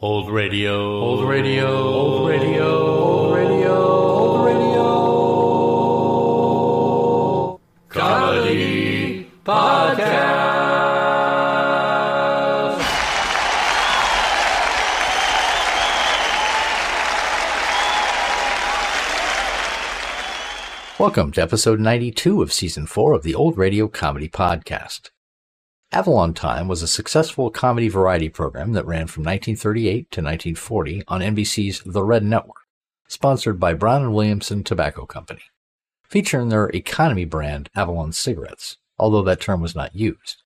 Old radio. Old radio. Old radio. Old radio. Old radio. Comedy podcast. Welcome to episode 92 of season 4 of the Old Radio Comedy Podcast. Avalon Time was a successful comedy variety program that ran from 1938 to 1940 on NBC's The Red Network, sponsored by Brown and Williamson Tobacco Company, featuring their economy brand Avalon cigarettes, although that term was not used.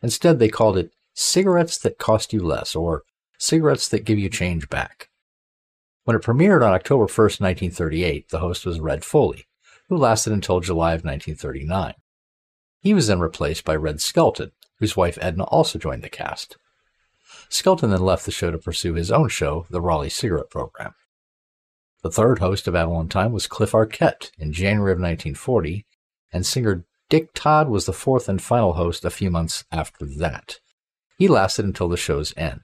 Instead, they called it cigarettes that cost you less or cigarettes that give you change back. When it premiered on October 1st, 1938, the host was Red Foley, who lasted until July of 1939. He was then replaced by Red Skelton, whose wife Edna also joined the cast. Skelton then left the show to pursue his own show, the Raleigh Cigarette Program. The third host of Avalon Time was Cliff Arquette in January of 1940, and singer Dick Todd was the fourth and final host a few months after that. He lasted until the show's end.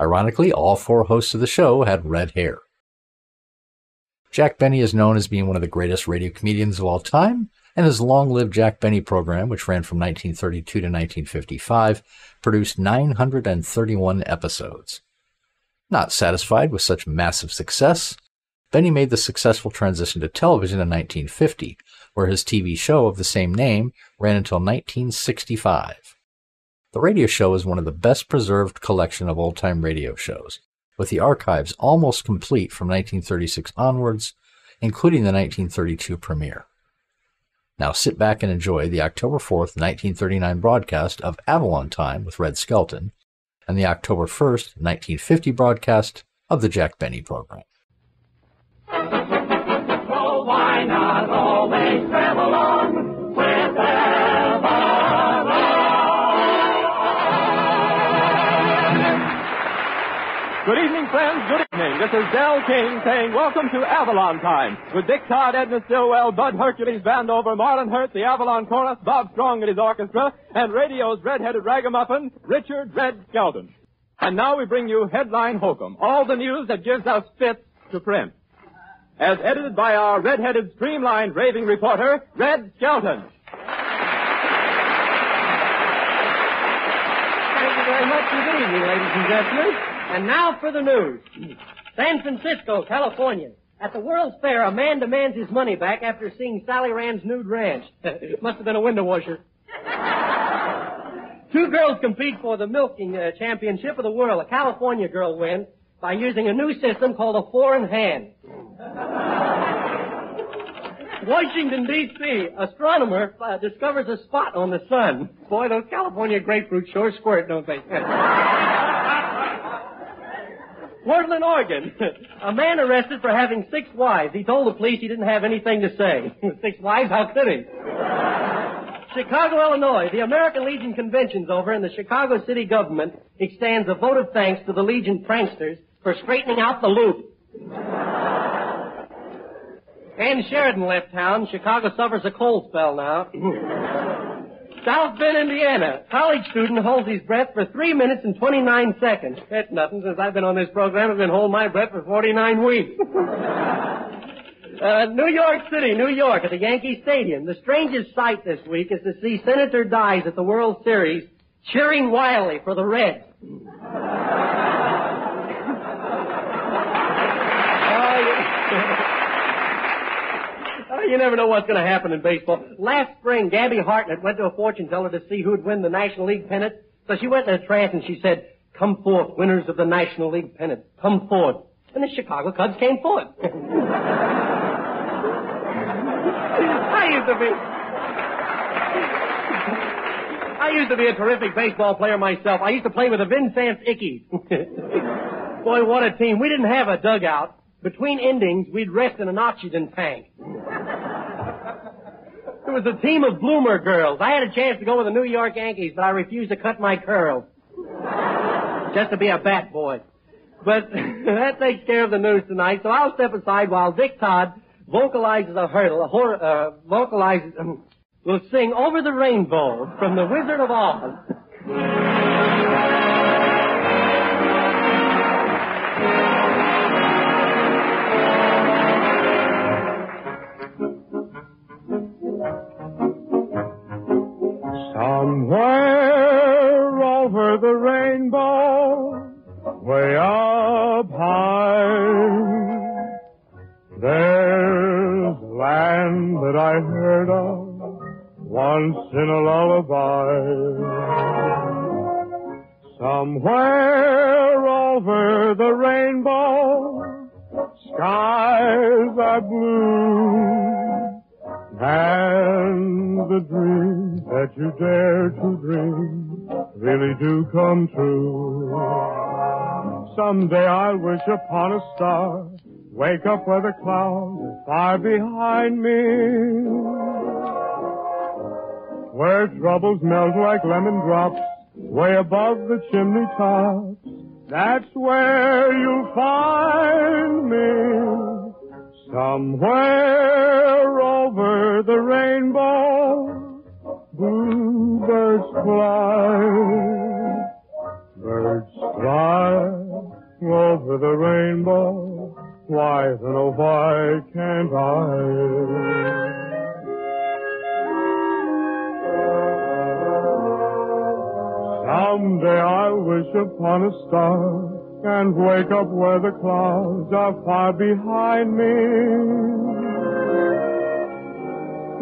Ironically, all four hosts of the show had red hair. Jack Benny is known as being one of the greatest radio comedians of all time, and his long lived Jack Benny program, which ran from 1932 to 1955, produced 931 episodes. Not satisfied with such massive success, Benny made the successful transition to television in 1950, where his TV show of the same name ran until 1965. The radio show is one of the best preserved collection of old time radio shows, with the archives almost complete from 1936 onwards, including the 1932 premiere. Now sit back and enjoy the October 4th, 1939 broadcast of Avalon Time with Red Skelton and the October 1st, 1950 broadcast of the Jack Benny program. So Good evening, friends. Good evening. This is Del King saying welcome to Avalon Time with Dick Todd, Edna Stillwell, Bud Hercules, Vandover, Marlin Hurt, the Avalon Chorus, Bob Strong and his orchestra, and radio's red-headed ragamuffin, Richard Red Skelton. And now we bring you Headline Hokum, all the news that gives us fits to print. As edited by our red-headed, streamlined raving reporter, Red Skelton. Thank you very much. Good evening, ladies and gentlemen. And now for the news. San Francisco, California. At the World's Fair, a man demands his money back after seeing Sally Rand's nude ranch. Must have been a window washer. Two girls compete for the milking uh, championship of the world. A California girl wins by using a new system called a four in hand. Washington, D.C., astronomer uh, discovers a spot on the sun. Boy, those California grapefruit sure squirt, don't they? Portland, Oregon. A man arrested for having six wives. He told the police he didn't have anything to say. six wives? How could he? Chicago, Illinois. The American Legion Convention's over and the Chicago city government extends a vote of thanks to the Legion pranksters for straightening out the loop. Ann Sheridan left town. Chicago suffers a cold spell now. South Bend, Indiana. College student holds his breath for three minutes and 29 seconds. That's nothing. Since I've been on this program, I've been holding my breath for 49 weeks. uh, New York City, New York, at the Yankee Stadium. The strangest sight this week is to see Senator Dies at the World Series cheering wildly for the Reds. You never know what's going to happen in baseball. Last spring, Gabby Hartnett went to a fortune teller to see who'd win the National League pennant. So she went in a trance and she said, "Come forth, winners of the National League pennant. Come forth." And the Chicago Cubs came forth. I used to be. I used to be a terrific baseball player myself. I used to play with the Vincennes Ickies. Boy, what a team. We didn't have a dugout. Between endings, we'd rest in an oxygen tank. It was a team of bloomer girls. I had a chance to go with the New York Yankees, but I refused to cut my curls. Just to be a bat boy. But that takes care of the news tonight, so I'll step aside while Dick Todd vocalizes a hurdle, a hor- uh, vocalizes, um, will sing Over the Rainbow from The Wizard of Oz. Somewhere over the upon a star, wake up where the clouds are far behind me, where troubles melt like lemon drops way above the chimney tops. That's where you'll find me, somewhere over the rainbow. Bluebirds fly, birds fly over the rainbow. Why then, oh, why can't I? Someday I'll wish upon a star and wake up where the clouds are far behind me.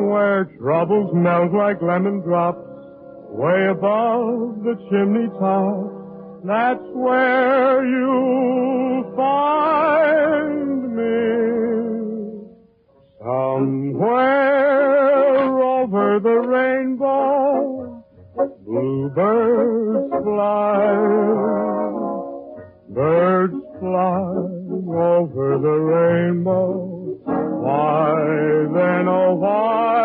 Where troubles melt like lemon drops way above the chimney top. That's where you'll find me. Somewhere over the rainbow, bluebirds fly. Birds fly over the rainbow. Why then, oh, why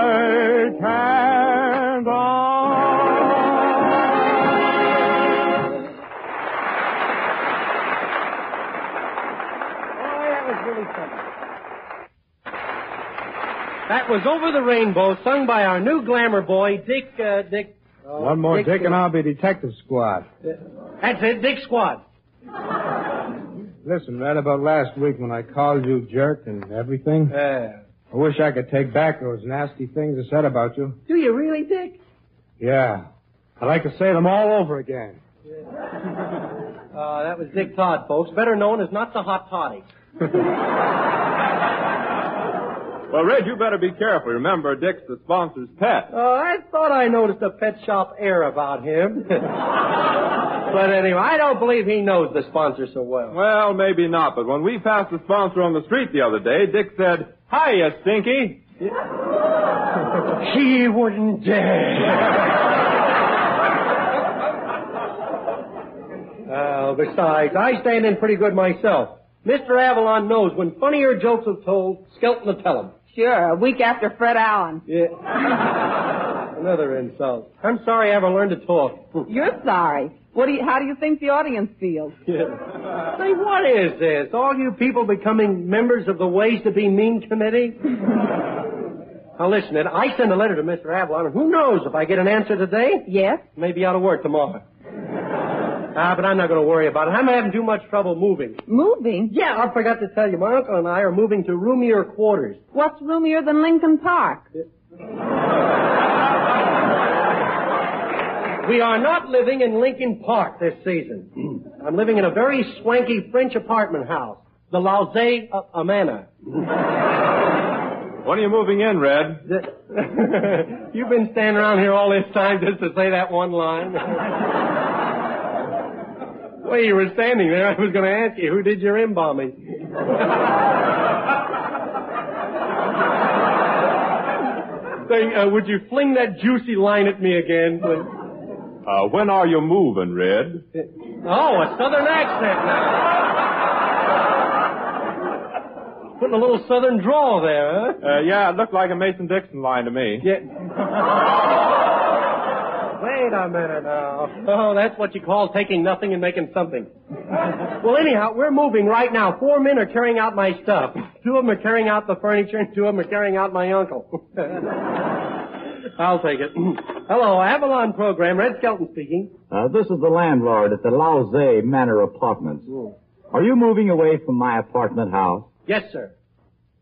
That was Over the Rainbow, sung by our new glamour boy, Dick, uh, Dick... oh, One more dick and I'll be detective squad. That's it, Dick Squad. Listen, right about last week when I called you jerk and everything, Uh, I wish I could take back those nasty things I said about you. do you really, Dick? Yeah. I'd like to say them all over again. Uh, that was Dick Todd, folks, better known as Not the Hot Toddy. Well, Red, you better be careful. Remember, Dick's the sponsor's pet. Oh, I thought I noticed a pet shop air about him. but anyway, I don't believe he knows the sponsor so well. Well, maybe not, but when we passed the sponsor on the street the other day, Dick said, Hiya, Stinky. He wouldn't dare. Uh, besides, I stand in pretty good myself. Mr. Avalon knows when funnier jokes are told, Skelton will tell them. Sure, a week after Fred Allen. Yeah. Another insult. I'm sorry I ever learned to talk. You're sorry. What do you, how do you think the audience feels? Yeah. Say, what is this? All you people becoming members of the Ways to Be Mean Committee? now listen, I send a letter to Mr. Avalon, and who knows if I get an answer today? Yes? Maybe out of work tomorrow. Ah, but I'm not going to worry about it. I'm having too much trouble moving. Moving? Yeah, I forgot to tell you, my uncle and I are moving to roomier quarters. What's roomier than Lincoln Park? We are not living in Lincoln Park this season. I'm living in a very swanky French apartment house, the Lauze uh, Amana. When are you moving in, Red? You've been standing around here all this time just to say that one line. well, you were standing there. I was going to ask you, who did your embalming? Say, uh, would you fling that juicy line at me again? Uh, when are you moving, Red? Oh, a southern accent now. Putting a little southern drawl there, huh? Uh, yeah, it looked like a Mason-Dixon line to me. Yeah. Wait a minute now. Oh, that's what you call taking nothing and making something. Well, anyhow, we're moving right now. Four men are carrying out my stuff. Two of them are carrying out the furniture, and two of them are carrying out my uncle. I'll take it. Hello, Avalon program. Red Skelton speaking. Uh, this is the landlord at the Lauze Manor Apartments. Are you moving away from my apartment house? Yes, sir.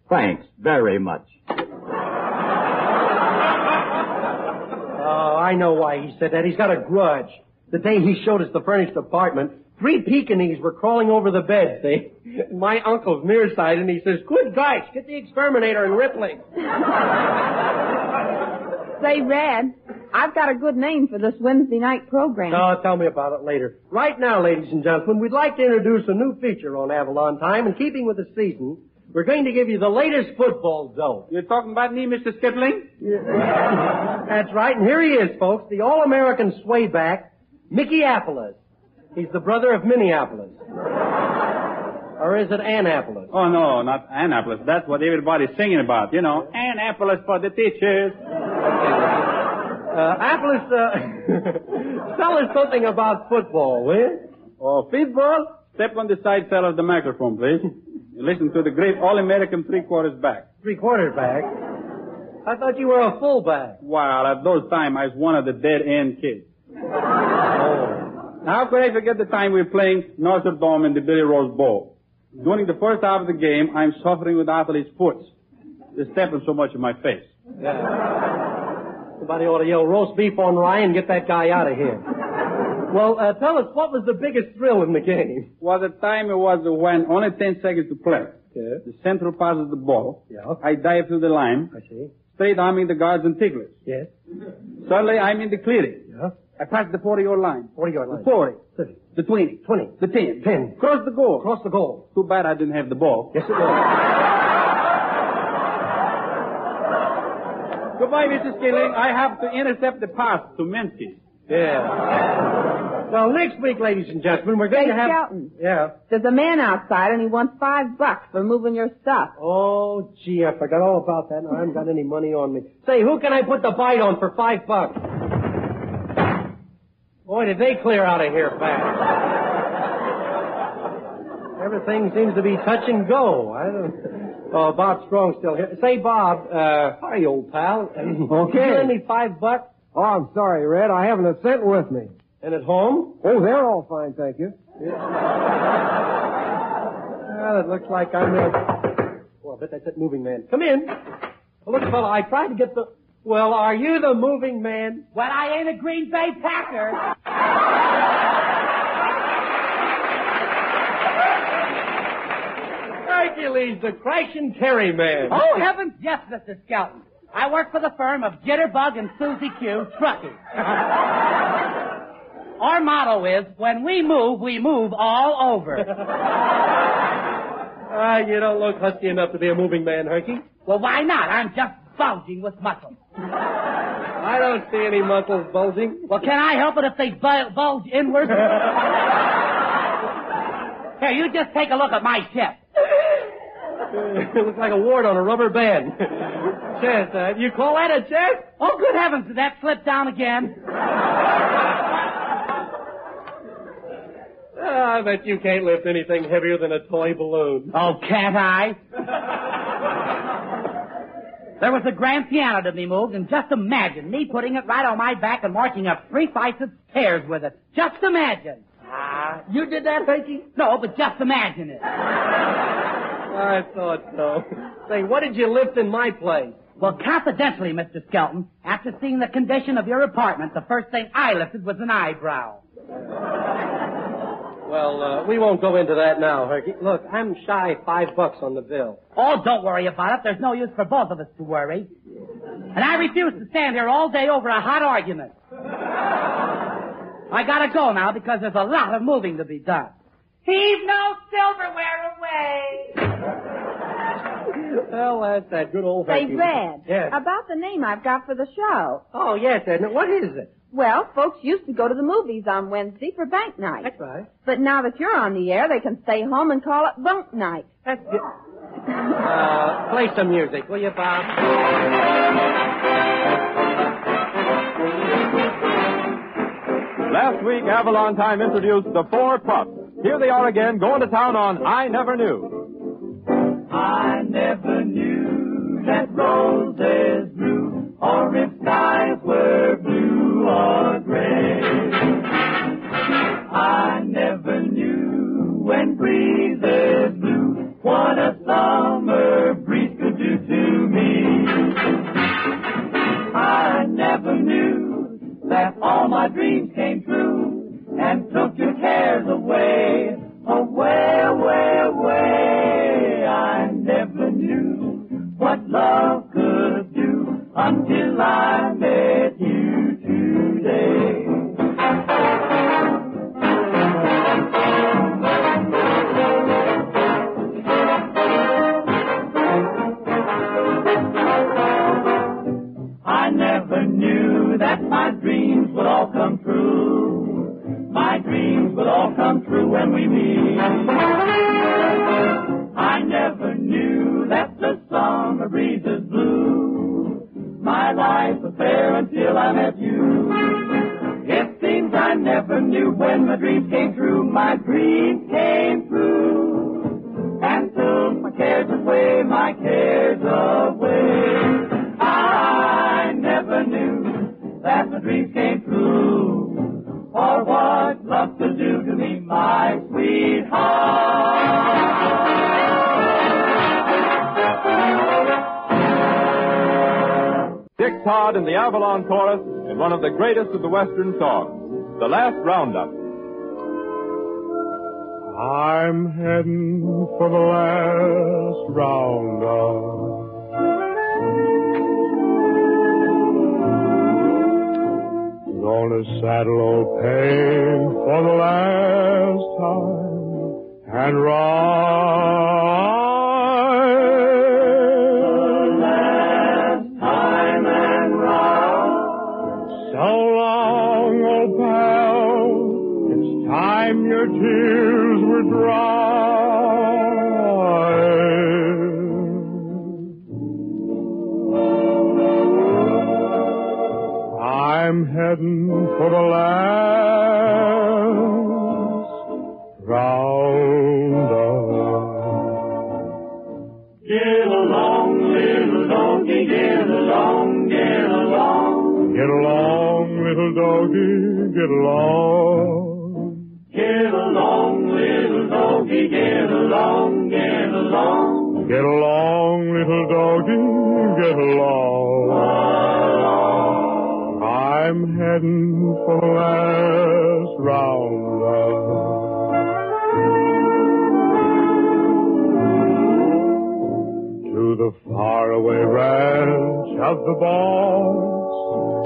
Thanks very much. I know why he said that. He's got a grudge. The day he showed us the furnished apartment, Three Pekingese were crawling over the bed, see? My uncle's nearsighted, and he says, Good gosh, get the exterminator and Ripley. Say, Red, I've got a good name for this Wednesday night program. Oh, tell me about it later. Right now, ladies and gentlemen, we'd like to introduce a new feature on Avalon Time. In keeping with the season, we're going to give you the latest football dope. You're talking about me, Mr. Skipling? That's right, and here he is, folks, the All-American swayback, Mickey Appolis. He's the brother of Minneapolis. or is it Annapolis? Oh, no, not Annapolis. That's what everybody's singing about. You know, Annapolis for the teachers. Uh, uh, tell us something about football, will you? Oh, football? Step on the side cell of the microphone, please. You listen to the great All-American three-quarters back. Three quarters back. I thought you were a fullback. Well, at those times, I was one of the dead-end kids. Oh. How could I forget the time we were playing Notre Dame in the Billy Rose Bowl? During the first half of the game, I'm suffering with athlete's foot. They're stepping so much in my face. Yeah. Somebody ought to yell roast beef on Ryan and get that guy out of here. Well, uh, tell us, what was the biggest thrill in the game? Well, the time it was when only 10 seconds to play. Yeah. The central passes the ball. Yeah. I dive through the line, I see. straight arming the guards and ticklers. Yes. Suddenly, I'm in the clearing. Yeah. I pass the 40-yard line. 40 yard line. The line. 40. Thirty. The 20. 20. The 10. 10. Cross the goal. Cross the goal. Too bad I didn't have the ball. Yes, it was. Goodbye, Mr. Skilling. I have to intercept the pass to Memphis. Yeah. Well, next week, ladies and gentlemen, we're going Hey, to have. Skelton. Yeah. There's a man outside and he wants five bucks for moving your stuff. Oh, gee, I forgot all about that. I haven't got any money on me. Say, who can I put the bite on for five bucks? Boy, did they clear out of here fast. Everything seems to be touch and go. I don't. Oh, Bob Strong's still here. Say, Bob, uh, hi, old pal. Okay. You lend me five bucks? Oh, I'm sorry, Red. I haven't a cent with me. And at home? Oh, they're all fine, thank you. Well, it looks like I'm in. Well, I bet that's that moving man. Come in. Well, look, fella, I tried to get the. Well, are you the moving man? Well, I ain't a Green Bay Packer. Hercules, the crash and carry man. Oh, heavens, yes, Mr. Skelton. I work for the firm of Jitterbug and Susie Q Trucking. Our motto is, when we move, we move all over. Ah, you don't look husky enough to be a moving man, Herky. Well, why not? I'm just bulging with muscle. I don't see any muscles bulging. Well, can I help it if they bu- bulge inward? Here, you just take a look at my chest. it looks like a wart on a rubber band. Chest, uh, you call that a chest? Oh, good heavens, did that slip down again? Ah, I bet you can't lift anything heavier than a toy balloon. Oh, can't I? There was a grand piano to be moved, and just imagine me putting it right on my back and marching up three flights of stairs with it. Just imagine. Ah, you did that, Herky? No, but just imagine it. I thought so. Say, what did you lift in my place? Well, confidentially, Mr. Skelton, after seeing the condition of your apartment, the first thing I lifted was an eyebrow. Well, uh, we won't go into that now, Herky. Look, I'm shy five bucks on the bill. Oh, don't worry about it. There's no use for both of us to worry. And I refuse to stand here all day over a hot argument. I gotta go now because there's a lot of moving to be done. Heave no silverware away. Well, that's that good old Say, Herky. Red, Yes. about the name I've got for the show. Oh, yes, Edna. What is it? Well, folks used to go to the movies on Wednesday for bank night. That's right. But now that you're on the air, they can stay home and call it bunk night. That's good. Uh, play some music, will you, Bob? Last week, Avalon Time introduced the Four Pups. Here they are again, going to town on I Never Knew. I never knew that roses grew, or if skies were blue or gray. I never knew when breezes blew what a summer breeze could do to me. I never knew that all my dreams came true and took your cares away. Of the Western songs, The Last Roundup. I'm heading for the last roundup. Gonna saddle old Paint for the last time and ride. I'm heading for the last roundup. Get along, little donkey, get along, get along. Get along, little doggy, get along. Get along, little doggy, get along, get along. Get along, little doggy, get along. I'm heading for the last roundup. To the faraway ranch of the boss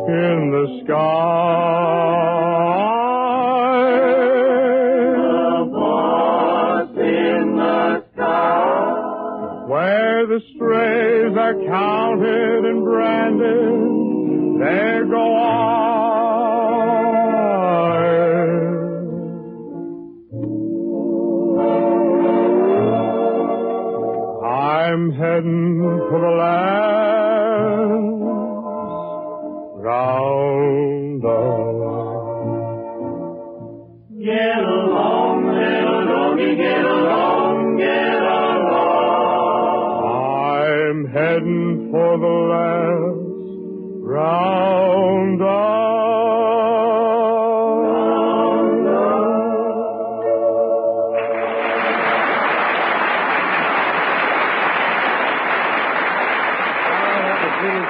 in the sky. The boss in the sky. Where the strays are counted and branded, there for the last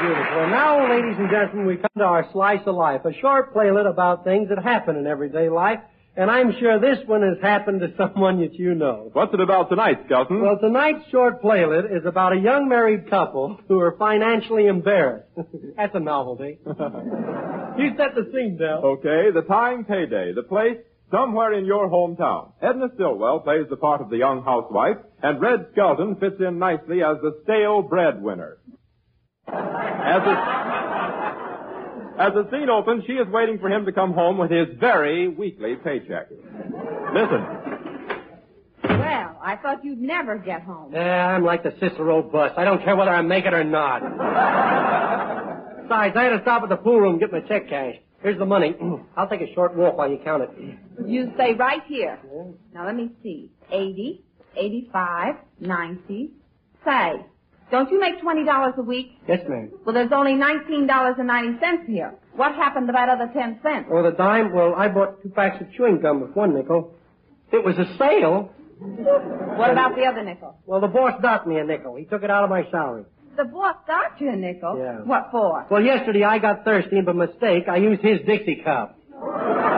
beautiful. And now, ladies and gentlemen, we come to our slice of life, a short playlet about things that happen in everyday life. And I'm sure this one has happened to someone that you know. What's it about tonight, Skelton? Well, tonight's short playlet is about a young married couple who are financially embarrassed. That's a novelty. you set the scene, Del. Okay, the time, payday. The place, somewhere in your hometown. Edna Stillwell plays the part of the young housewife, and Red Skelton fits in nicely as the stale breadwinner. As the, as the scene opens, she is waiting for him to come home with his very weekly paycheck. Listen. Well, I thought you'd never get home. Yeah, I'm like the Cicero bus. I don't care whether I make it or not. Besides, I had to stop at the pool room and get my check cashed. Here's the money. I'll take a short walk while you count it. You stay right here. Now let me see. Eighty, eighty-five, ninety. Say, don't you make twenty dollars a week? Yes, ma'am. Well, there's only nineteen dollars and ninety cents here. What happened to that other ten cents? Oh, the dime? Well, I bought two packs of chewing gum with one nickel. It was a sale. What about the other nickel? Well, the boss docked me a nickel. He took it out of my salary. The boss got you a nickel. Yeah. What for? Well, yesterday I got thirsty and by mistake I used his Dixie cup.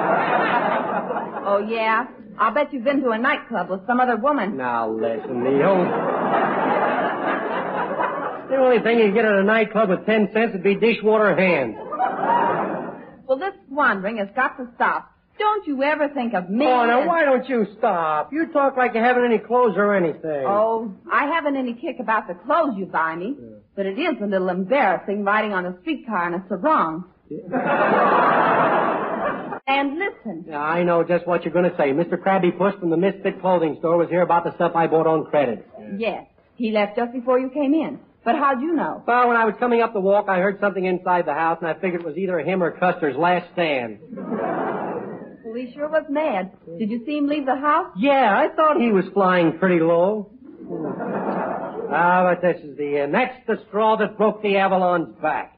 Oh yeah. I'll bet you've been to a nightclub with some other woman. Now listen, the only... The only thing you get at a nightclub with ten cents would be dishwater hands. Well, this squandering has got to stop. Don't you ever think of me? Oh, now and- why don't you stop? You talk like you haven't any clothes or anything. Oh, I haven't any kick about the clothes you buy me, but it is a little embarrassing riding on a streetcar in a sarong. and listen, Yeah, I know just what you're going to say. Mr. Krabby Puss from the Misfit Clothing Store was here about the stuff I bought on credit. yes, he left just before you came in. But how'd you know? Well, when I was coming up the walk, I heard something inside the house, and I figured it was either him or Custer's last stand. Well, he sure was mad. Did you see him leave the house? Yeah, I thought he was flying pretty low. Ah, but this is the end. That's the straw that broke the Avalon's back.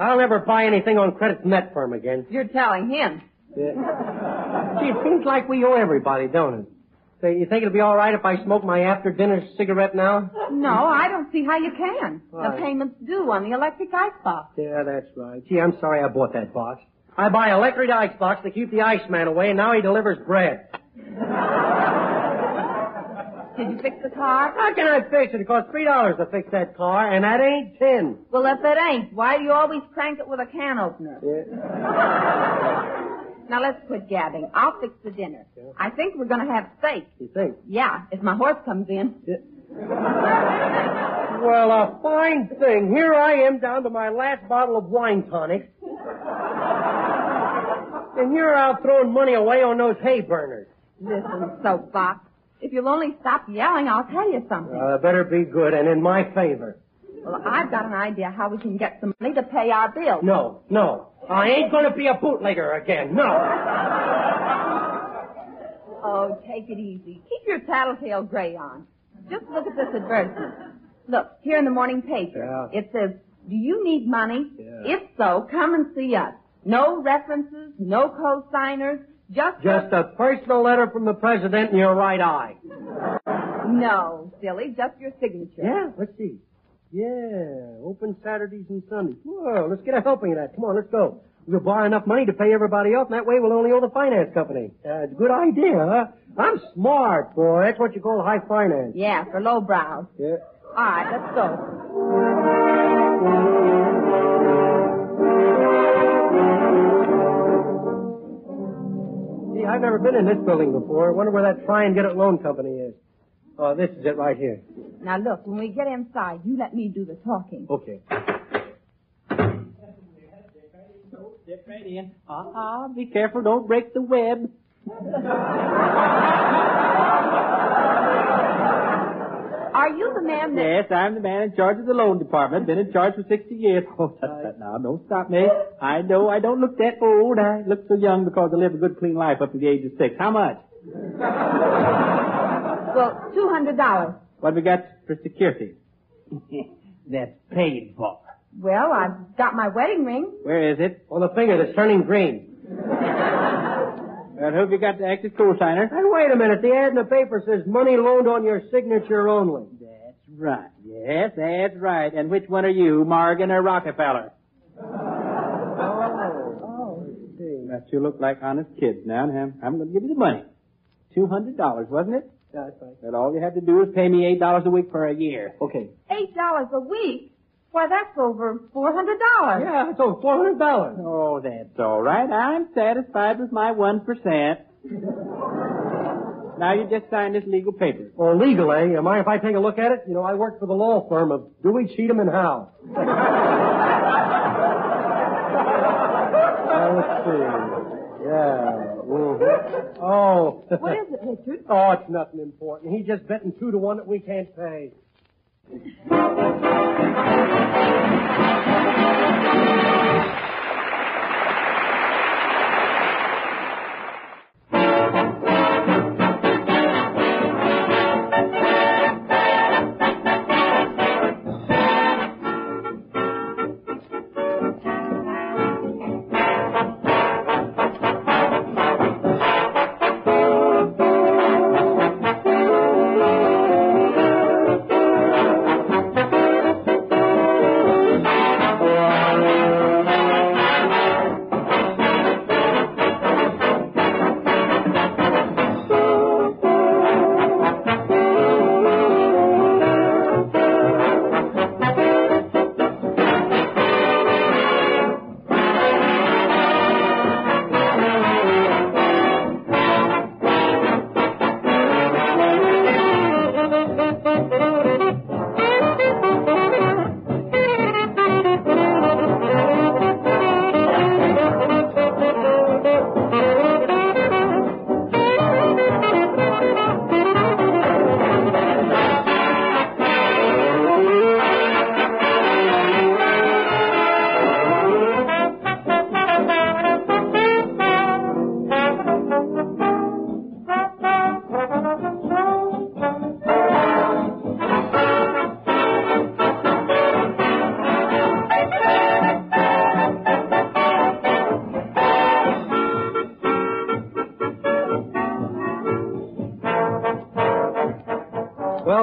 I'll never buy anything on credit from that firm again. You're telling him. Yeah. Gee, it seems like we owe everybody, don't it? Say, you think it'll be all right if I smoke my after-dinner cigarette now? No, I don't see how you can. Why? The payment's due on the electric ice box. Yeah, that's right. Gee, I'm sorry I bought that box. I buy electric ice box to keep the Iceman away, and now he delivers bread. Did you fix the car? How can I fix it? It costs three dollars to fix that car, and that ain't ten. Well, if it ain't, why do you always crank it with a can opener? Now let's quit gabbing. I'll fix the dinner. I think we're gonna have steak. You think? Yeah, if my horse comes in. Well, a fine thing. Here I am down to my last bottle of wine tonic. And you're out throwing money away on those hay burners. Listen, soapbox. If you'll only stop yelling, I'll tell you something. Uh, better be good and in my favor. Well, I've got an idea how we can get some money to pay our bills. No, no. I ain't gonna be a bootlegger again. No. Oh, take it easy. Keep your tattletale gray on. Just look at this advertisement. Look, here in the morning paper. Yeah. It says, do you need money? Yeah. If so, come and see us. No references, no co-signers, just... Just a personal letter from the president in your right eye. No, silly, just your signature. Yeah, let's see. Yeah, open Saturdays and Sundays. Whoa, let's get a helping of that. Come on, let's go. We'll borrow enough money to pay everybody off, and that way we'll only owe the finance company. Uh, it's a good idea, huh? I'm smart, boy. That's what you call high finance. Yeah, for low brows. Yeah. All right, let's go. Gee, I've never been in this building before. I wonder where that try and get it loan company is. Oh, this is it right here. Now look, when we get inside, you let me do the talking. Okay. Step right in. Ah, be careful, don't break the web. Are you the man that... Yes, I'm the man in charge of the loan department. Been in charge for 60 years. Oh, shut that now. Don't stop me. I know I don't look that old. I look so young because I live a good, clean life up to the age of six. How much? Well, $200. What we got for security? That's paid for. Well, I've got my wedding ring. Where is it? On the finger that's turning green. And who've you got the active co-signer? And wait a minute. The ad in the paper says money loaned on your signature only. That's right. Yes, that's right. And which one are you, Morgan or Rockefeller? Oh. oh that you look like honest kids now, and I'm, I'm going to give you the money. Two hundred dollars, wasn't it? That's right. That all you have to do is pay me eight dollars a week for a year. Okay. $8 a week? Why, that's over $400. Yeah, it's over four hundred dollars. Oh, that's all right. I'm satisfied with my one percent. now you just sign this legal paper. Well, legal, eh? You mind if I take a look at it? You know, I work for the law firm of Dewey, Cheatham, and Howe. Uh, let's see. Yeah. Oh. What is it, Richard? Oh, it's nothing important. He's just betting two to one that we can't pay.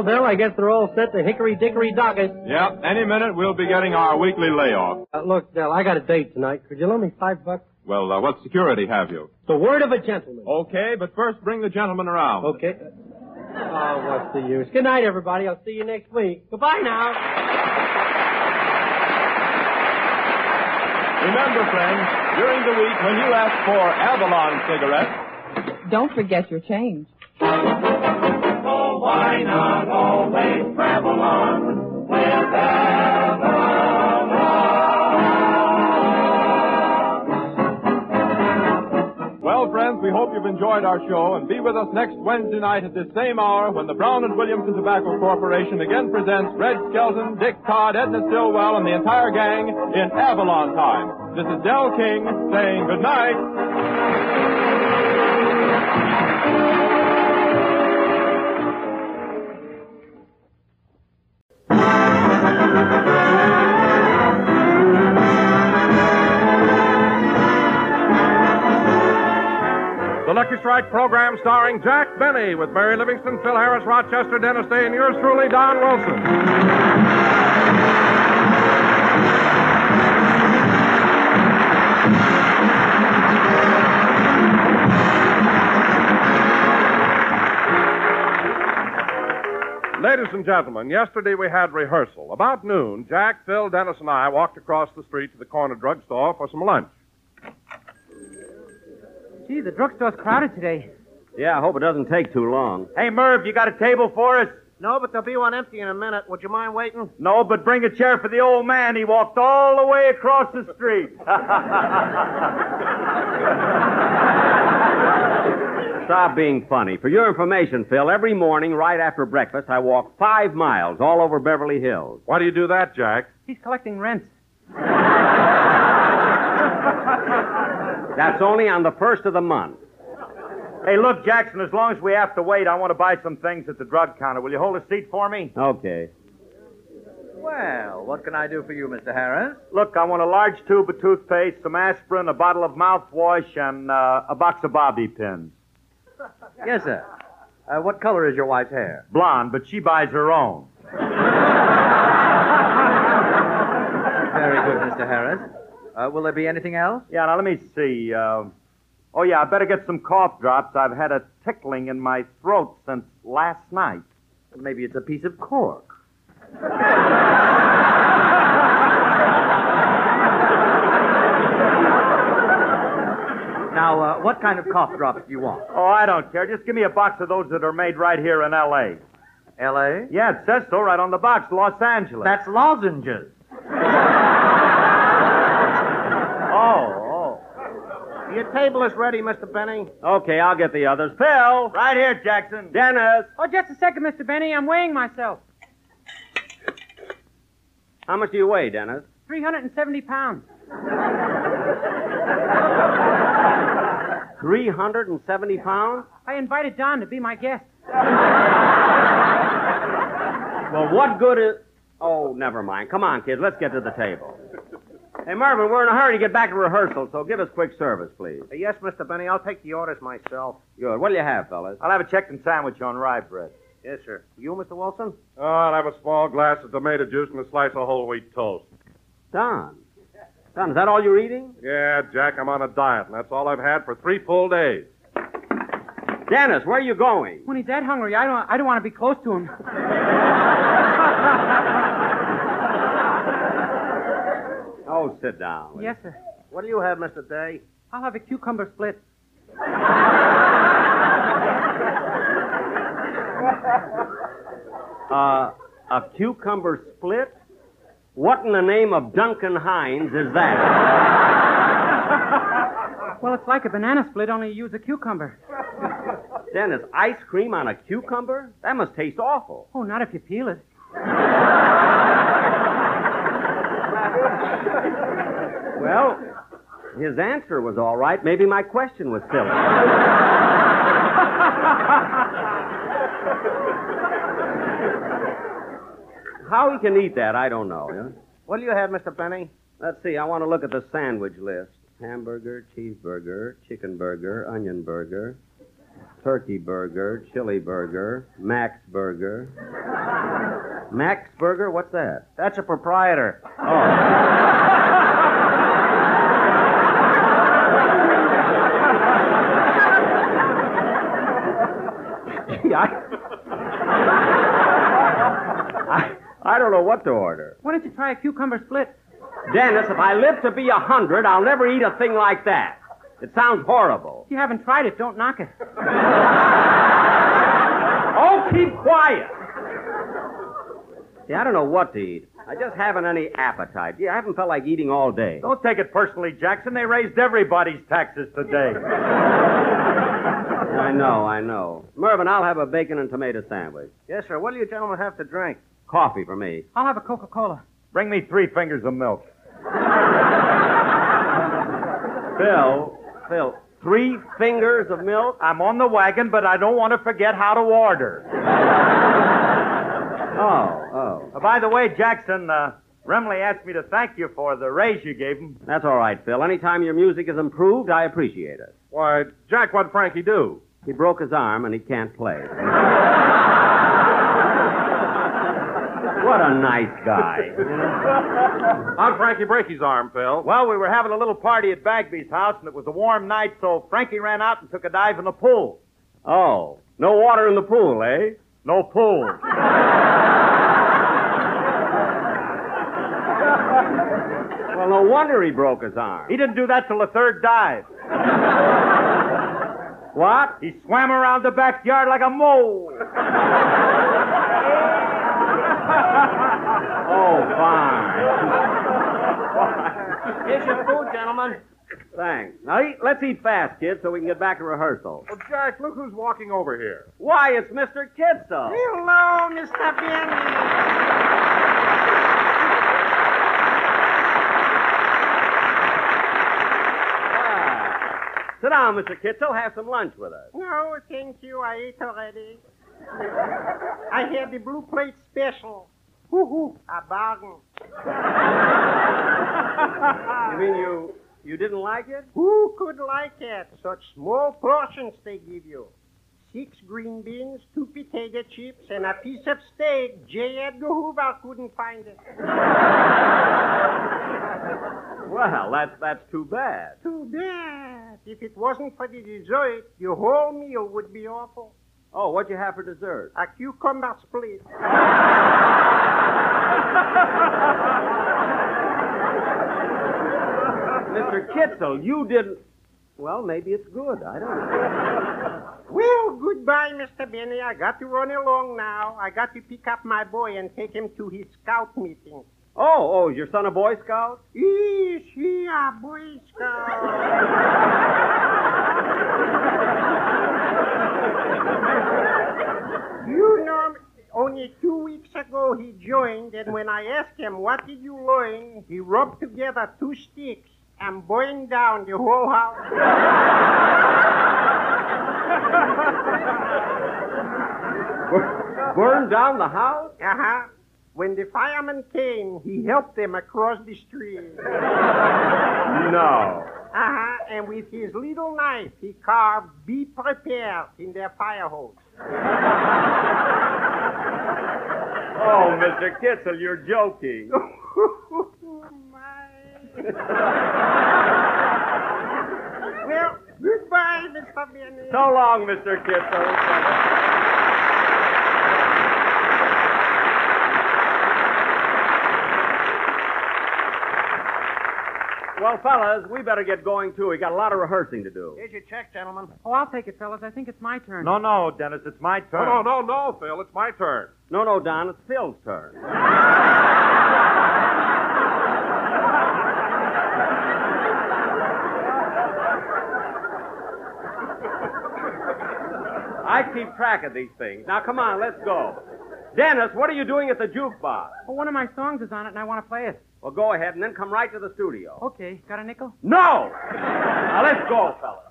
Well, Bill, I guess they're all set to hickory dickory docket. Yep, any minute we'll be getting our weekly layoff. Uh, look, Del, I got a date tonight. Could you loan me five bucks? Well, uh, what security have you? The word of a gentleman. Okay, but first bring the gentleman around. Okay. Oh, what's the use? Good night, everybody. I'll see you next week. Goodbye now. Remember, friends, during the week when you ask for Avalon cigarettes, Don't forget your change. Why not always travel on with Well, friends, we hope you've enjoyed our show and be with us next Wednesday night at this same hour when the Brown and Williamson Tobacco Corporation again presents Red Skelton, Dick Todd, Edna Stillwell, and the entire gang in Avalon Time. This is Del King saying good night. The Lucky Strike program starring Jack Benny with Mary Livingstone, Phil Harris, Rochester, Dennis Day, and yours truly, Don Wilson. Ladies and gentlemen, yesterday we had rehearsal. About noon, Jack, Phil, Dennis, and I walked across the street to the corner drugstore for some lunch. Gee, the drugstore's crowded today. Yeah, I hope it doesn't take too long. Hey, Merv, you got a table for us? No, but there'll be one empty in a minute. Would you mind waiting? No, but bring a chair for the old man. He walked all the way across the street. Stop being funny. For your information, Phil, every morning right after breakfast, I walk five miles all over Beverly Hills. Why do you do that, Jack? He's collecting rents. That's only on the first of the month. hey, look, Jackson, as long as we have to wait, I want to buy some things at the drug counter. Will you hold a seat for me? Okay. Well, what can I do for you, Mr. Harris? Look, I want a large tube of toothpaste, some aspirin, a bottle of mouthwash, and uh, a box of bobby pins. Yes, sir. Uh, what color is your wife's hair? Blonde, but she buys her own. Very good, Mr. Harris. Uh, will there be anything else? Yeah, now let me see. Uh, oh, yeah, I better get some cough drops. I've had a tickling in my throat since last night. Maybe it's a piece of cork. Now, uh, what kind of cough drops do you want? Oh, I don't care. Just give me a box of those that are made right here in L.A. L.A.? Yeah, it says so right on the box. Los Angeles. That's lozenges. Oh, oh. Your table is ready, Mr. Benny. Okay, I'll get the others. Phil, right here, Jackson. Dennis, Oh, just a second, Mr. Benny. I'm weighing myself. how much do you weigh, Dennis? 370 pounds. 370 pounds? I invited Don to be my guest. Well, what good is. Oh, never mind. Come on, kids. Let's get to the table. Hey, Marvin, we're in a hurry to get back to rehearsal, so give us quick service, please. Uh, yes, Mr. Benny. I'll take the orders myself. Good. What do you have, fellas? I'll have a chicken sandwich on rye bread. Yes, sir. You, Mr. Wilson? Oh, I'll have a small glass of tomato juice and a slice of whole wheat toast. Don. Don, is that all you're eating? Yeah, Jack, I'm on a diet, and that's all I've had for three full days. Dennis, where are you going? When he's that hungry, I don't, I don't want to be close to him. Oh, sit down. Yes, sir. What do you have, Mr. Day? I'll have a cucumber split. Uh, a cucumber split? What in the name of Duncan Hines is that? Well, it's like a banana split, only you use a cucumber. Dennis, ice cream on a cucumber? That must taste awful. Oh, not if you peel it. Well, his answer was all right. Maybe my question was silly. How he can eat that, I don't know. Yeah? What do you have, Mr. Benny? Let's see. I want to look at the sandwich list. Hamburger, cheeseburger, chicken burger, onion burger. turkey burger, chili burger, Max burger. Max burger? What's that? That's a proprietor. Oh. Gee, I, I don't know what to order. Why don't you try a cucumber split? Dennis, if I live to be a hundred, I'll never eat a thing like that. It sounds horrible. If you haven't tried it, don't knock it. Oh, keep quiet. See, I don't know what to eat. I just haven't any appetite. Yeah, I haven't felt like eating all day. Don't take it personally, Jackson. They raised everybody's taxes today. I know, I know. Mervyn, I'll have a bacon and tomato sandwich. Yes, sir. What do you gentlemen have to drink? Coffee for me. I'll have a Coca-Cola. Bring me three fingers of milk. Phil, Phil, three fingers of milk? I'm on the wagon, but I don't want to forget how to order. Oh, oh. Uh, by the way, Jackson, uh, Remley asked me to thank you for the raise you gave him. That's all right, Phil. Anytime your music is improved, I appreciate it. Why, Jack, what'd Frankie do? He broke his arm and he can't play. what a nice guy. How'd Frankie break his arm, Phil? Well, we were having a little party at Bagby's house, and it was a warm night, so Frankie ran out and took a dive in the pool. Oh, no water in the pool, eh? No pool. Well, no wonder he broke his arm. He didn't do that till the third dive. What? He swam around the backyard like a mole. Oh, fine. Here's your food, gentlemen. Thanks. Now, eat, let's eat fast, kids, so we can get back to rehearsal. Well, Jack, look who's walking over here. Why, it's Mr. Kitzel. Hello, Mr. Benny. Ah. Sit down, Mr. Kitzel. Have some lunch with us. No, thank you. I ate already. I had the blue plate special. Hoo hoo, a bargain. You mean you you didn't like it? Who could like it? Such small portions they give you. Six green beans, two potato chips, and a piece of steak. J. Edgar Hoover couldn't find it. Well, that's that's too bad. Too bad. If it wasn't for the dessert, your whole meal would be awful. Oh, what'd you have for dessert? A cucumber split. Mr. Kitzel, you didn't. Well, maybe it's good. I don't know. Well, goodbye, Mr. Benny. I got to run along now. I got to pick up my boy and take him to his scout meeting. Oh, oh, is your son a Boy Scout? Is he a Boy Scout? you know, only two weeks ago he joined, and when I asked him, what did you learn, he rubbed together two sticks and burned down the whole house. Burned down the house? Uh-huh. When the fireman came, he helped them across the street. No. Uh-huh. And with his little knife, he carved "Be prepared" in their fire hose. Oh, Mr. Kitzel, you're joking. well, goodbye, Mr. Benny. So long, Mr. Kitzel. Well, fellas, we better get going too. We got a lot of rehearsing to do. Here's your check, gentlemen. Oh, I'll take it, fellas. I think it's my turn. No, no, Dennis, it's my turn. No, no, no, no, Phil. It's my turn. No, no, Don, it's Phil's turn. I keep track of these things. Now, come on, let's go. Dennis, what are you doing at the jukebox? Well, one of my songs is on it, and I want to play it. Well, go ahead and then come right to the studio. Okay. Got a nickel? No! Now, let's go, fellas.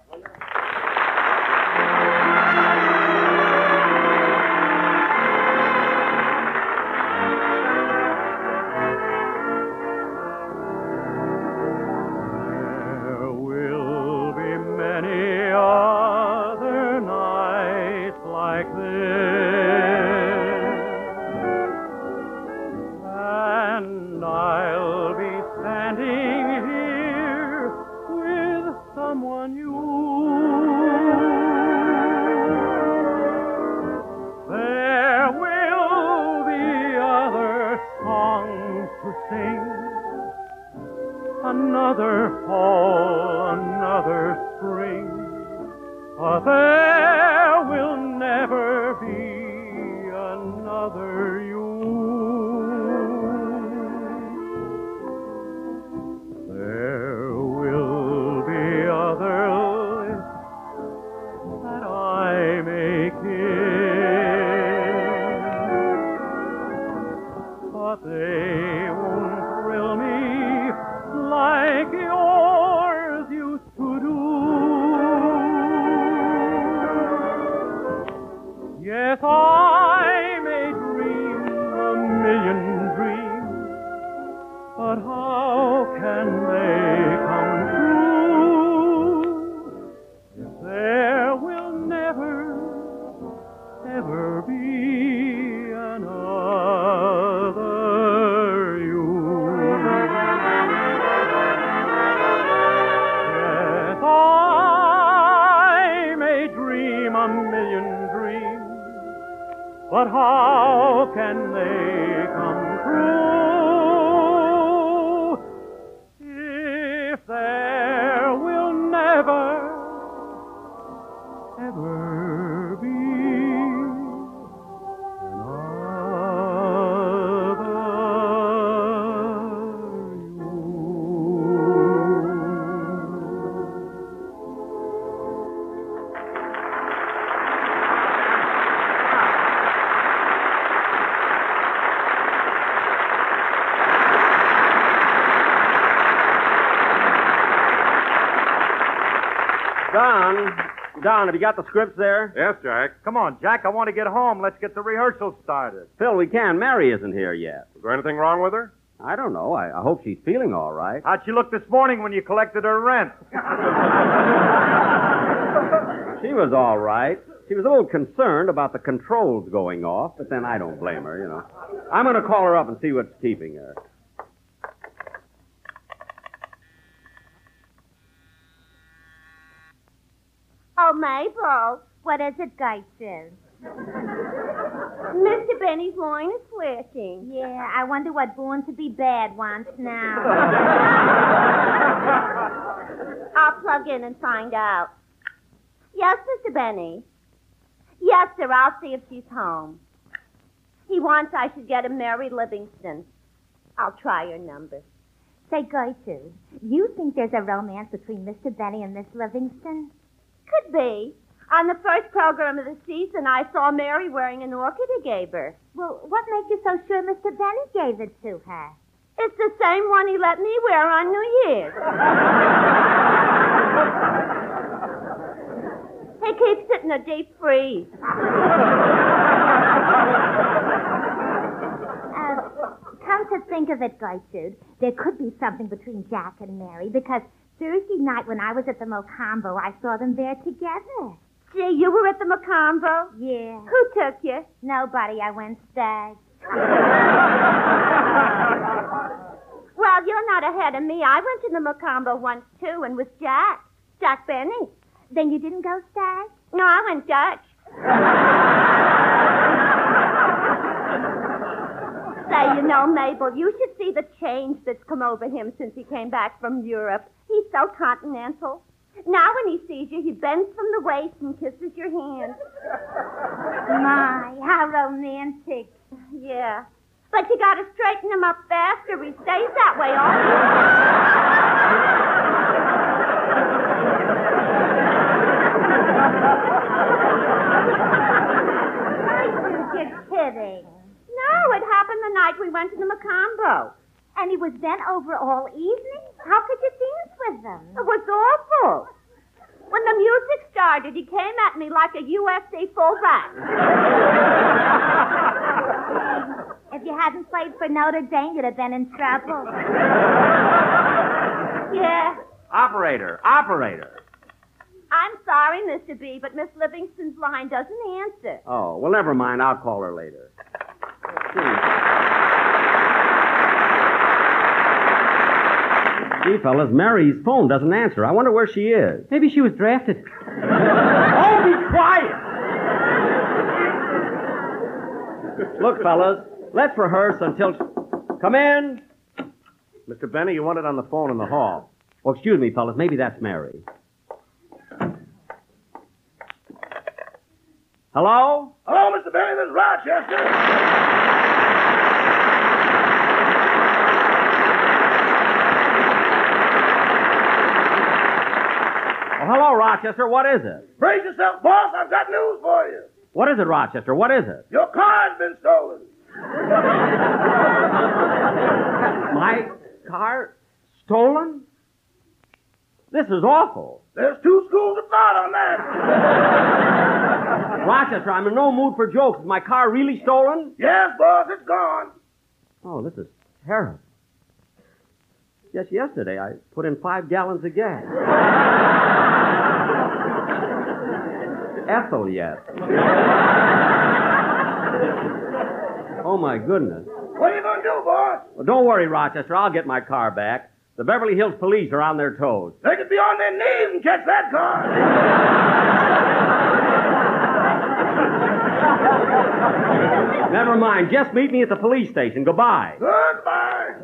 But how can they come true Don, Don, have you got the scripts there? Yes, Jack. Come on, Jack. I want to get home. Let's get the rehearsal started. Phil, we can. Mary isn't here yet. Is there anything wrong with her? I don't know. I, I hope she's feeling all right. How'd she look this morning when you collected her rent? She was all right. She was a little concerned about the controls going off, but then I don't blame her, you know. I'm going to call her up and see what's keeping her. What is it, Geitzel? Mr. Benny's line is flashing. Yeah, I wonder what Born to be Bad wants now. I'll plug in and find out. Yes, Mr. Benny. Yes, sir, I'll see if she's home. He wants I should get him Mary Livingstone. I'll try her number. Say, Gertrude, you think there's a romance between Mr. Benny and Miss Livingstone? Could be. On the first program of the season, I saw Mary wearing an orchid he gave her. Well, what makes you so sure Mr. Benny gave it to her? It's the same one he let me wear on New Year's. he keeps it in a deep freeze. Uh, come to think of it, Gertrude, there could be something between Jack and Mary because Thursday night when I was at the Mocambo, I saw them there together. Gee, you were at the Mocambo? Yeah. Who took you? Nobody. I went stag. Well, you're not ahead of me. I went to the Mocambo once, too, and with Jack. Jack Benny. Then you didn't go stag? No, I went Dutch. Say, you know, Mabel, you should see the change that's come over him since he came back from Europe. He's so continental. Now when he sees you, he bends from the waist and kisses your hand. My, how romantic. Yeah. But you gotta straighten him up fast or he stays that way all kidding. No, it happened the night we went to the Mocambo. And he was bent over all evening? How could you dance with them? It was awful. When the music started, he came at me like a USC fullback. If you hadn't played for Notre Dame, you'd have been in trouble. yeah. Operator, operator. I'm sorry. sorry, Mr. B, but Miss Livingstone's line doesn't answer. Oh, well, never mind. I'll call her later. Gee, fellas, Mary's phone doesn't answer. I wonder where she is. Maybe she was drafted. oh, be quiet! Look, fellas, let's rehearse until. Come in. Mr. Benny, you want it on the phone in the hall. Oh, excuse me, fellas. Maybe that's Mary. Hello? Hello, Mr. Benny. This is Rochester. Hello, Rochester. What is it? Brace yourself, boss. I've got news for you. What is it, Rochester? What is it? Your car's been stolen. My car stolen? This is awful. There's two schools of thought on that. Rochester, I'm in no mood for jokes. Is my car really stolen? Yes, boss. It's gone. Oh, this is terrible. Just yesterday, I put in five gallons of gas. Ethyl yet. Oh, my goodness. What are you going to do, boss? Well, don't worry, Rochester. I'll get my car back. The Beverly Hills police are on their toes. They could be on their knees and catch that car. Never mind. Just meet me at the police station. Goodbye. Goodbye.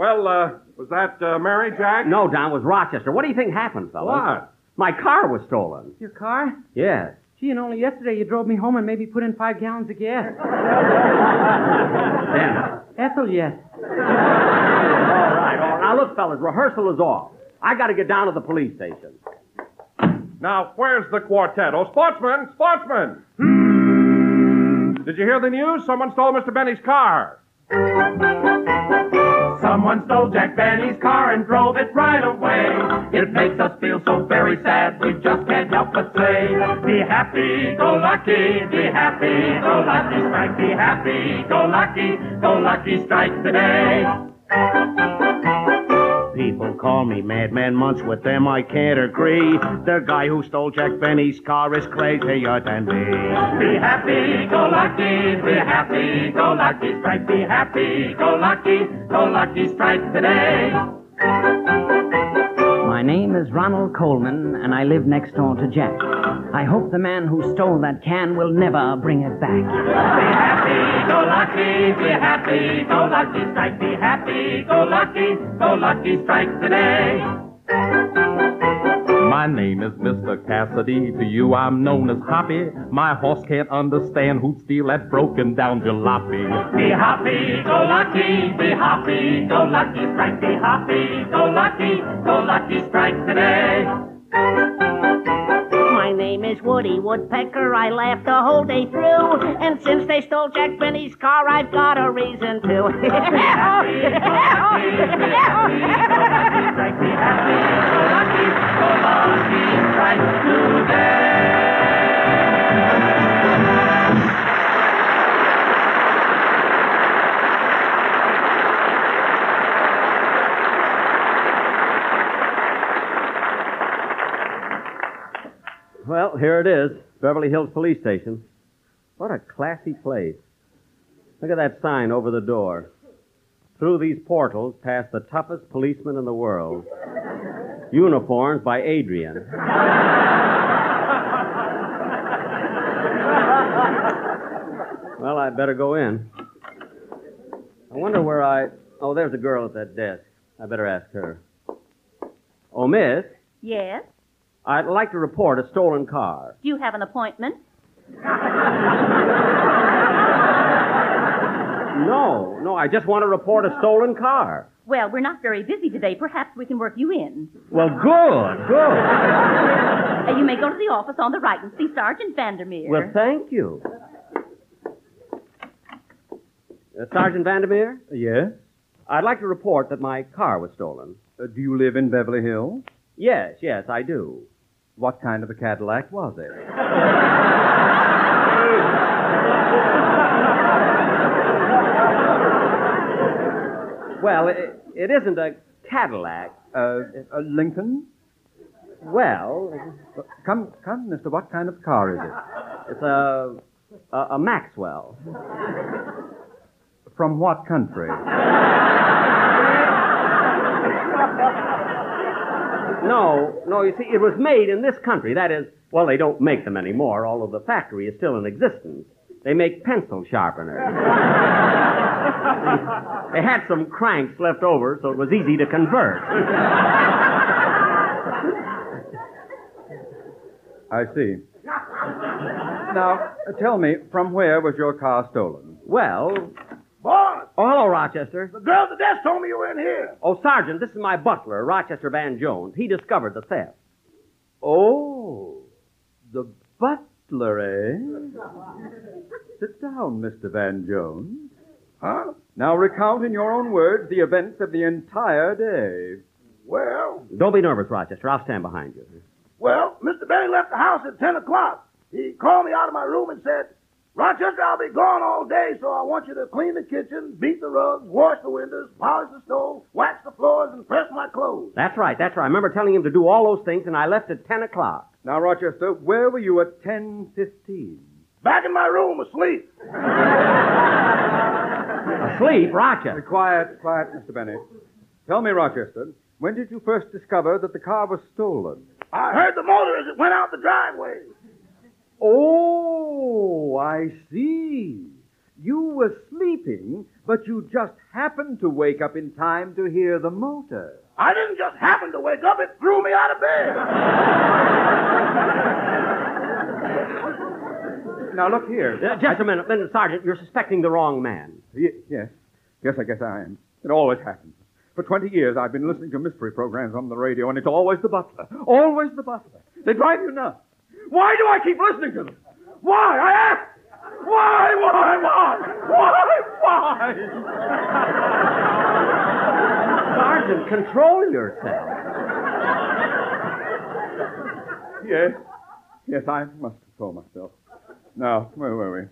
Well, uh, was that uh, Mary, Jack? No, Don, it was Rochester. What do you think happened, fellas? What? My car was stolen. Your car? Yes. Gee, and only yesterday you drove me home and maybe put in five gallons of gas. Damn. Ethyl, yes. All right, all right. Now, look, fellas, rehearsal is off. I got to get down to the police station. Now, where's the quartet? Oh, sportsman, sportsman! Did you hear the news? Someone stole Mr. Benny's car. Someone stole Jack Benny's car and drove it right away. It makes us feel so very sad, we just can't help but say, Be happy, go lucky, be happy, go lucky, strike, be happy, go lucky, go lucky, strike today. People call me Madman Muntz. With them I can't agree. The guy who stole Jack Benny's car is crazier than me. Be happy, go lucky, be happy, go lucky, strike, be happy, go lucky, go lucky, strike today. My name is Ronald Colman, and I live next door to Jack. I hope the man who stole that can will never bring it back. Be happy, go lucky, be happy, go lucky, strike, be happy, go lucky, go lucky, strike today. My name is Mr. Cassidy. To you, I'm known as Hoppy. My horse can't understand who'd steal that broken down jalopy. Be happy, go lucky, be happy, go lucky, strike, be happy, go lucky, go lucky, strike today. Woody Woodpecker. I laughed the whole day through. And since they stole Jack Benny's car, I've got a reason to. Well, here it is Beverly Hills Police Station. What a classy place. Look at that sign over the door. Through these portals pass the toughest policemen in the world. Uniforms by Adrian. well, I'd better go in. I wonder where I. Oh, there's a girl at that desk. I better ask her. Oh, miss, Yes? I'd like to report a stolen car. Do you have an appointment? No, no, I just want to report a stolen car. Well, we're not very busy today. Perhaps we can work you in. Well, good, good. Uh, you may go to the office on the right and see Sergeant Vandermeer. Well, thank you. Uh, Sergeant Vandermeer? Yes? I'd like to report that my car was stolen. Uh, do you live in Beverly Hills? Yes, yes, I do. What kind of a Cadillac was it? Well, it, it isn't a Cadillac. Uh, a Lincoln? Well, Come, come, mister, what kind of car is it? it's a, a, a Maxwell. From what country? No, no, you see, it was made in this country. That is, well, they don't make them anymore, although the factory is still in existence. They make pencil sharpeners. they had some cranks left over, so it was easy to convert. I see. Now, tell me, from where was your car stolen? Well, Boss, hello, Rochester. the girl at the desk told me you were in here. Oh, Sergeant, this is my butler, Rochester Van Jones. He discovered the theft. Oh, the butler, eh? Sit down, Mr. Van Jones. Huh? Now recount in your own words the events of the entire day. Well, Don't be nervous, Rochester. I'll stand behind you. well, Mr. Benny left the house at 10 o'clock. He called me out of my room and said, Rochester, I'll be gone all day, so I want you to clean the kitchen, beat the rugs, wash the windows, polish the stove, wax the floors, and press my clothes. That's right, that's right. I remember telling him to do all those things, and I left at 10 o'clock. Now, Rochester, where were you at 10.15? Back in my room, asleep. Asleep, Rochester. Quiet, quiet, Mr. Benny. Tell me, Rochester, when did you first discover that the car was stolen? I heard the motor as it went out the driveway. Oh, I see. You were sleeping, but you just happened to wake up in time to hear the motor. I didn't just happen to wake up, it threw me out of bed. Now, look here. Uh, just a minute, minute, Sergeant. You're suspecting the wrong man. Y- yes. Yes, I guess I am. It always happens. For 20 years, I've been listening to mystery programs on the radio, and it's always the butler. Always the butler. They drive you nuts. Why do I keep listening to them? Why? I ask. Why? Why? Why? Why? Why? Sergeant, control yourself. Yes. Yes, I must control myself. Now, where were we?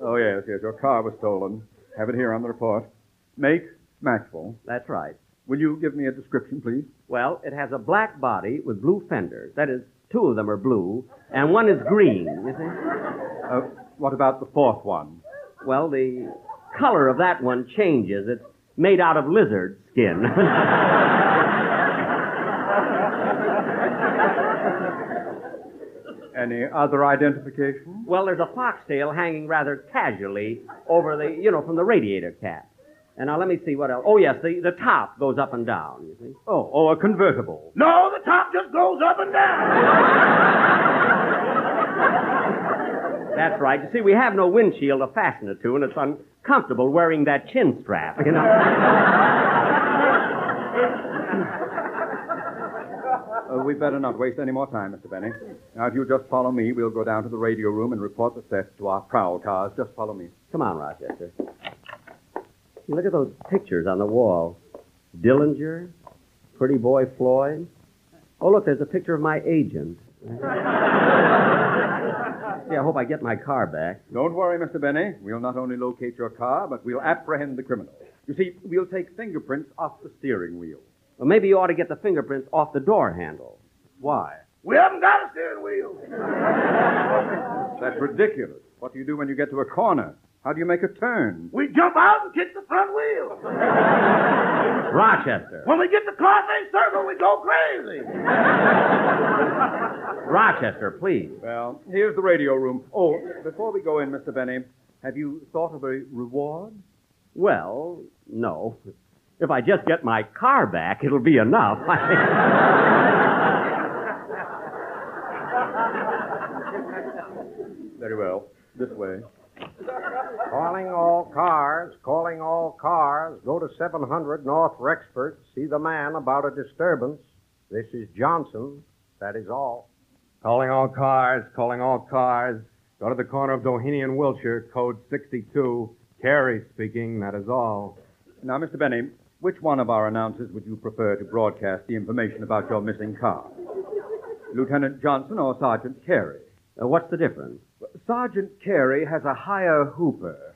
Oh, yes, yes. Your car was stolen. Have it here on the report. Make Maxwell. That's right. Will you give me a description, please? Well, it has a black body with blue fenders. That is, two of them are blue, and one is green, you see? Uh, what about the fourth one? Well, the color of that one changes. It's made out of lizard skin. Any other identification? well, there's a foxtail hanging rather casually over the, you know, from the radiator cap. And now let me see what else. Oh, yes, the, the top goes up and down, you see. Oh, oh, a convertible. No, the top just goes up and down. That's right. You see, we have no windshield to fasten it to, and it's uncomfortable wearing that chin strap, you know. Uh, we better not waste any more time, Mr. Benny. Now, if you'll just follow me, we'll go down to the radio room and report the theft to our prowl cars. Just follow me. Come on, Rochester. Look at those pictures on the wall. Dillinger, pretty boy Floyd. Oh, look, there's a picture of my agent. yeah, I hope I get my car back. Don't worry, Mr. Benny. We'll not only locate your car, but we'll apprehend the criminal. You see, we'll take fingerprints off the steering wheel. Well, maybe you ought to get the fingerprints off the door handle. Why? We haven't got a steering wheel. That's ridiculous. What do you do when you get to a corner? How do you make a turn? We jump out and kick the front wheel. Rochester. When we get the Carthay Circle, we go crazy. Rochester, please. Well, here's the radio room. Oh, before we go in, Mr. Benny, have you thought of a reward? Well, no. If I just get my car back, it'll be enough. Very well. This way. Calling all cars, calling all cars. Go to 700 North Rexford. See the man about a disturbance. This is Johnson. That is all. Calling all cars, calling all cars. Go to the corner of Doheny and Wilshire, code 62. Carey speaking, that is all. Now, Mr. Benny, which one of our announcers would you prefer to broadcast the information about your missing car? Lieutenant Johnson or Sergeant Carey? Uh, what's the difference? Sergeant Carey has a higher hooper.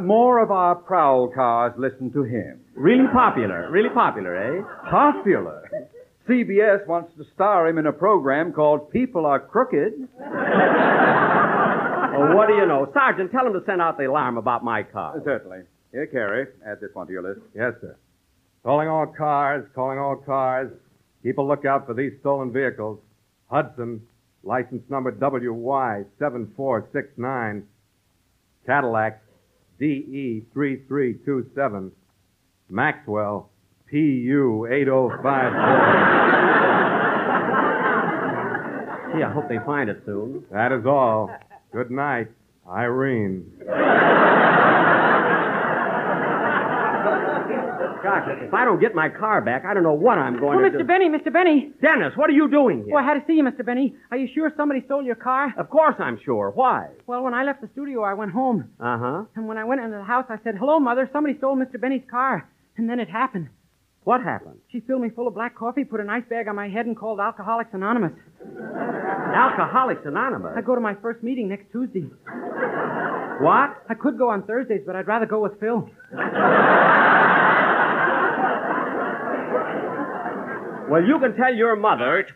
More of our prowl cars listen to him. Really popular. Really popular, eh? Popular. CBS wants to star him in a program called People Are Crooked. Oh, what do you know? Sergeant, tell him to send out the alarm about my car. Certainly. Here, Carey, add this one to your list. Yes, sir. Calling all cars, calling all cars. Keep a lookout for these stolen vehicles. Hudson, license number WY7469. Cadillac, DE3327. Maxwell, PU8054. Gee, I hope they find it soon. That is all. Good night, Irene. If I don't get my car back, I don't know what I'm going Oh, to Mr. do. Mr. Benny, Mr. Benny. Dennis, what are you doing here? Oh, I had to see you, Mr. Benny. Are you sure somebody stole your car? Of course I'm sure. Why? Well, when I left the studio, I went home. Uh huh. And when I went into the house, I said, Hello, Mother. Somebody stole Mr. Benny's car. And then it happened. What happened? She filled me full of black coffee, put an ice bag on my head, and called Alcoholics Anonymous. Alcoholics Anonymous? I go to my first meeting next Tuesday. What? I could go on Thursdays, but I'd rather go with Phil. Well, you can tell your mother. 28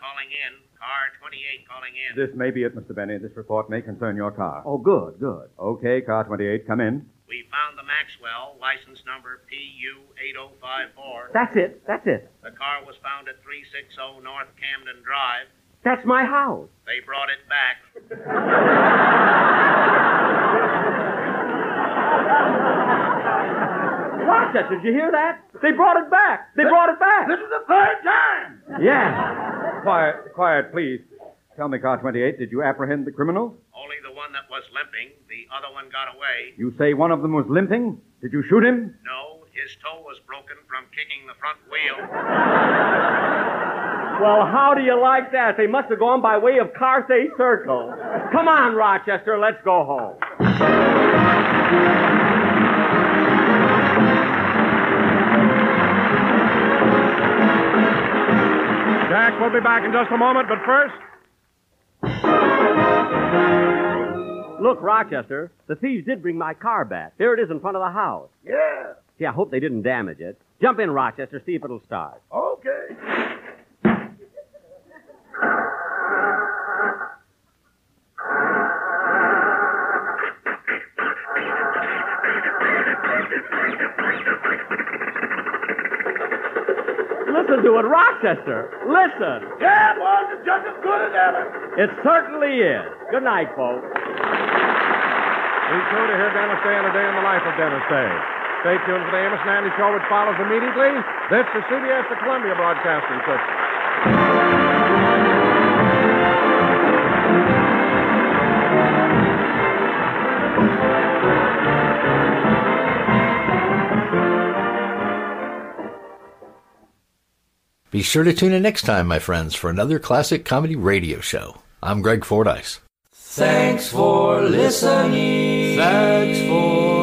calling in. Car 28 calling in. This may be it, Mr. Benny. This report may concern your car. Oh, good, good. Okay, car 28, come in. We found the Maxwell, license number PU8054. That's it. That's it. The car was found at 360 North Camden Drive. That's my house. They brought it back. Rochester, did you hear that? They brought it back. They brought it back. This is the third time. Yeah. Quiet, quiet, please. Tell me, car 28, did you apprehend the criminal? Only the one that was limping. The other one got away. You say one of them was limping? Did you shoot him? No, his toe was broken from kicking the front wheel. Well, how do you like that? They must have gone by way of Carthay Circle. Come on, Rochester, let's go home. Jack will be back in just a moment, but first. Look, Rochester, the thieves did bring my car back. There it is in front of the house. Yeah. Gee, I hope they didn't damage it. Jump in, Rochester, see if it'll start. Okay. Listen to it, Rochester. Listen. Yeah, boss, it's just as good as ever. It certainly is. Good night, folks. Be sure to hear Dennis Day and a day in the life of Dennis Day. Stay tuned for the Amos and Andy Show, which follows immediately. This is CBS, the Columbia Broadcasting System. Be sure to tune in next time, my friends, for another classic comedy radio show. I'm Greg Fordyce. Thanks for listening. Thanks for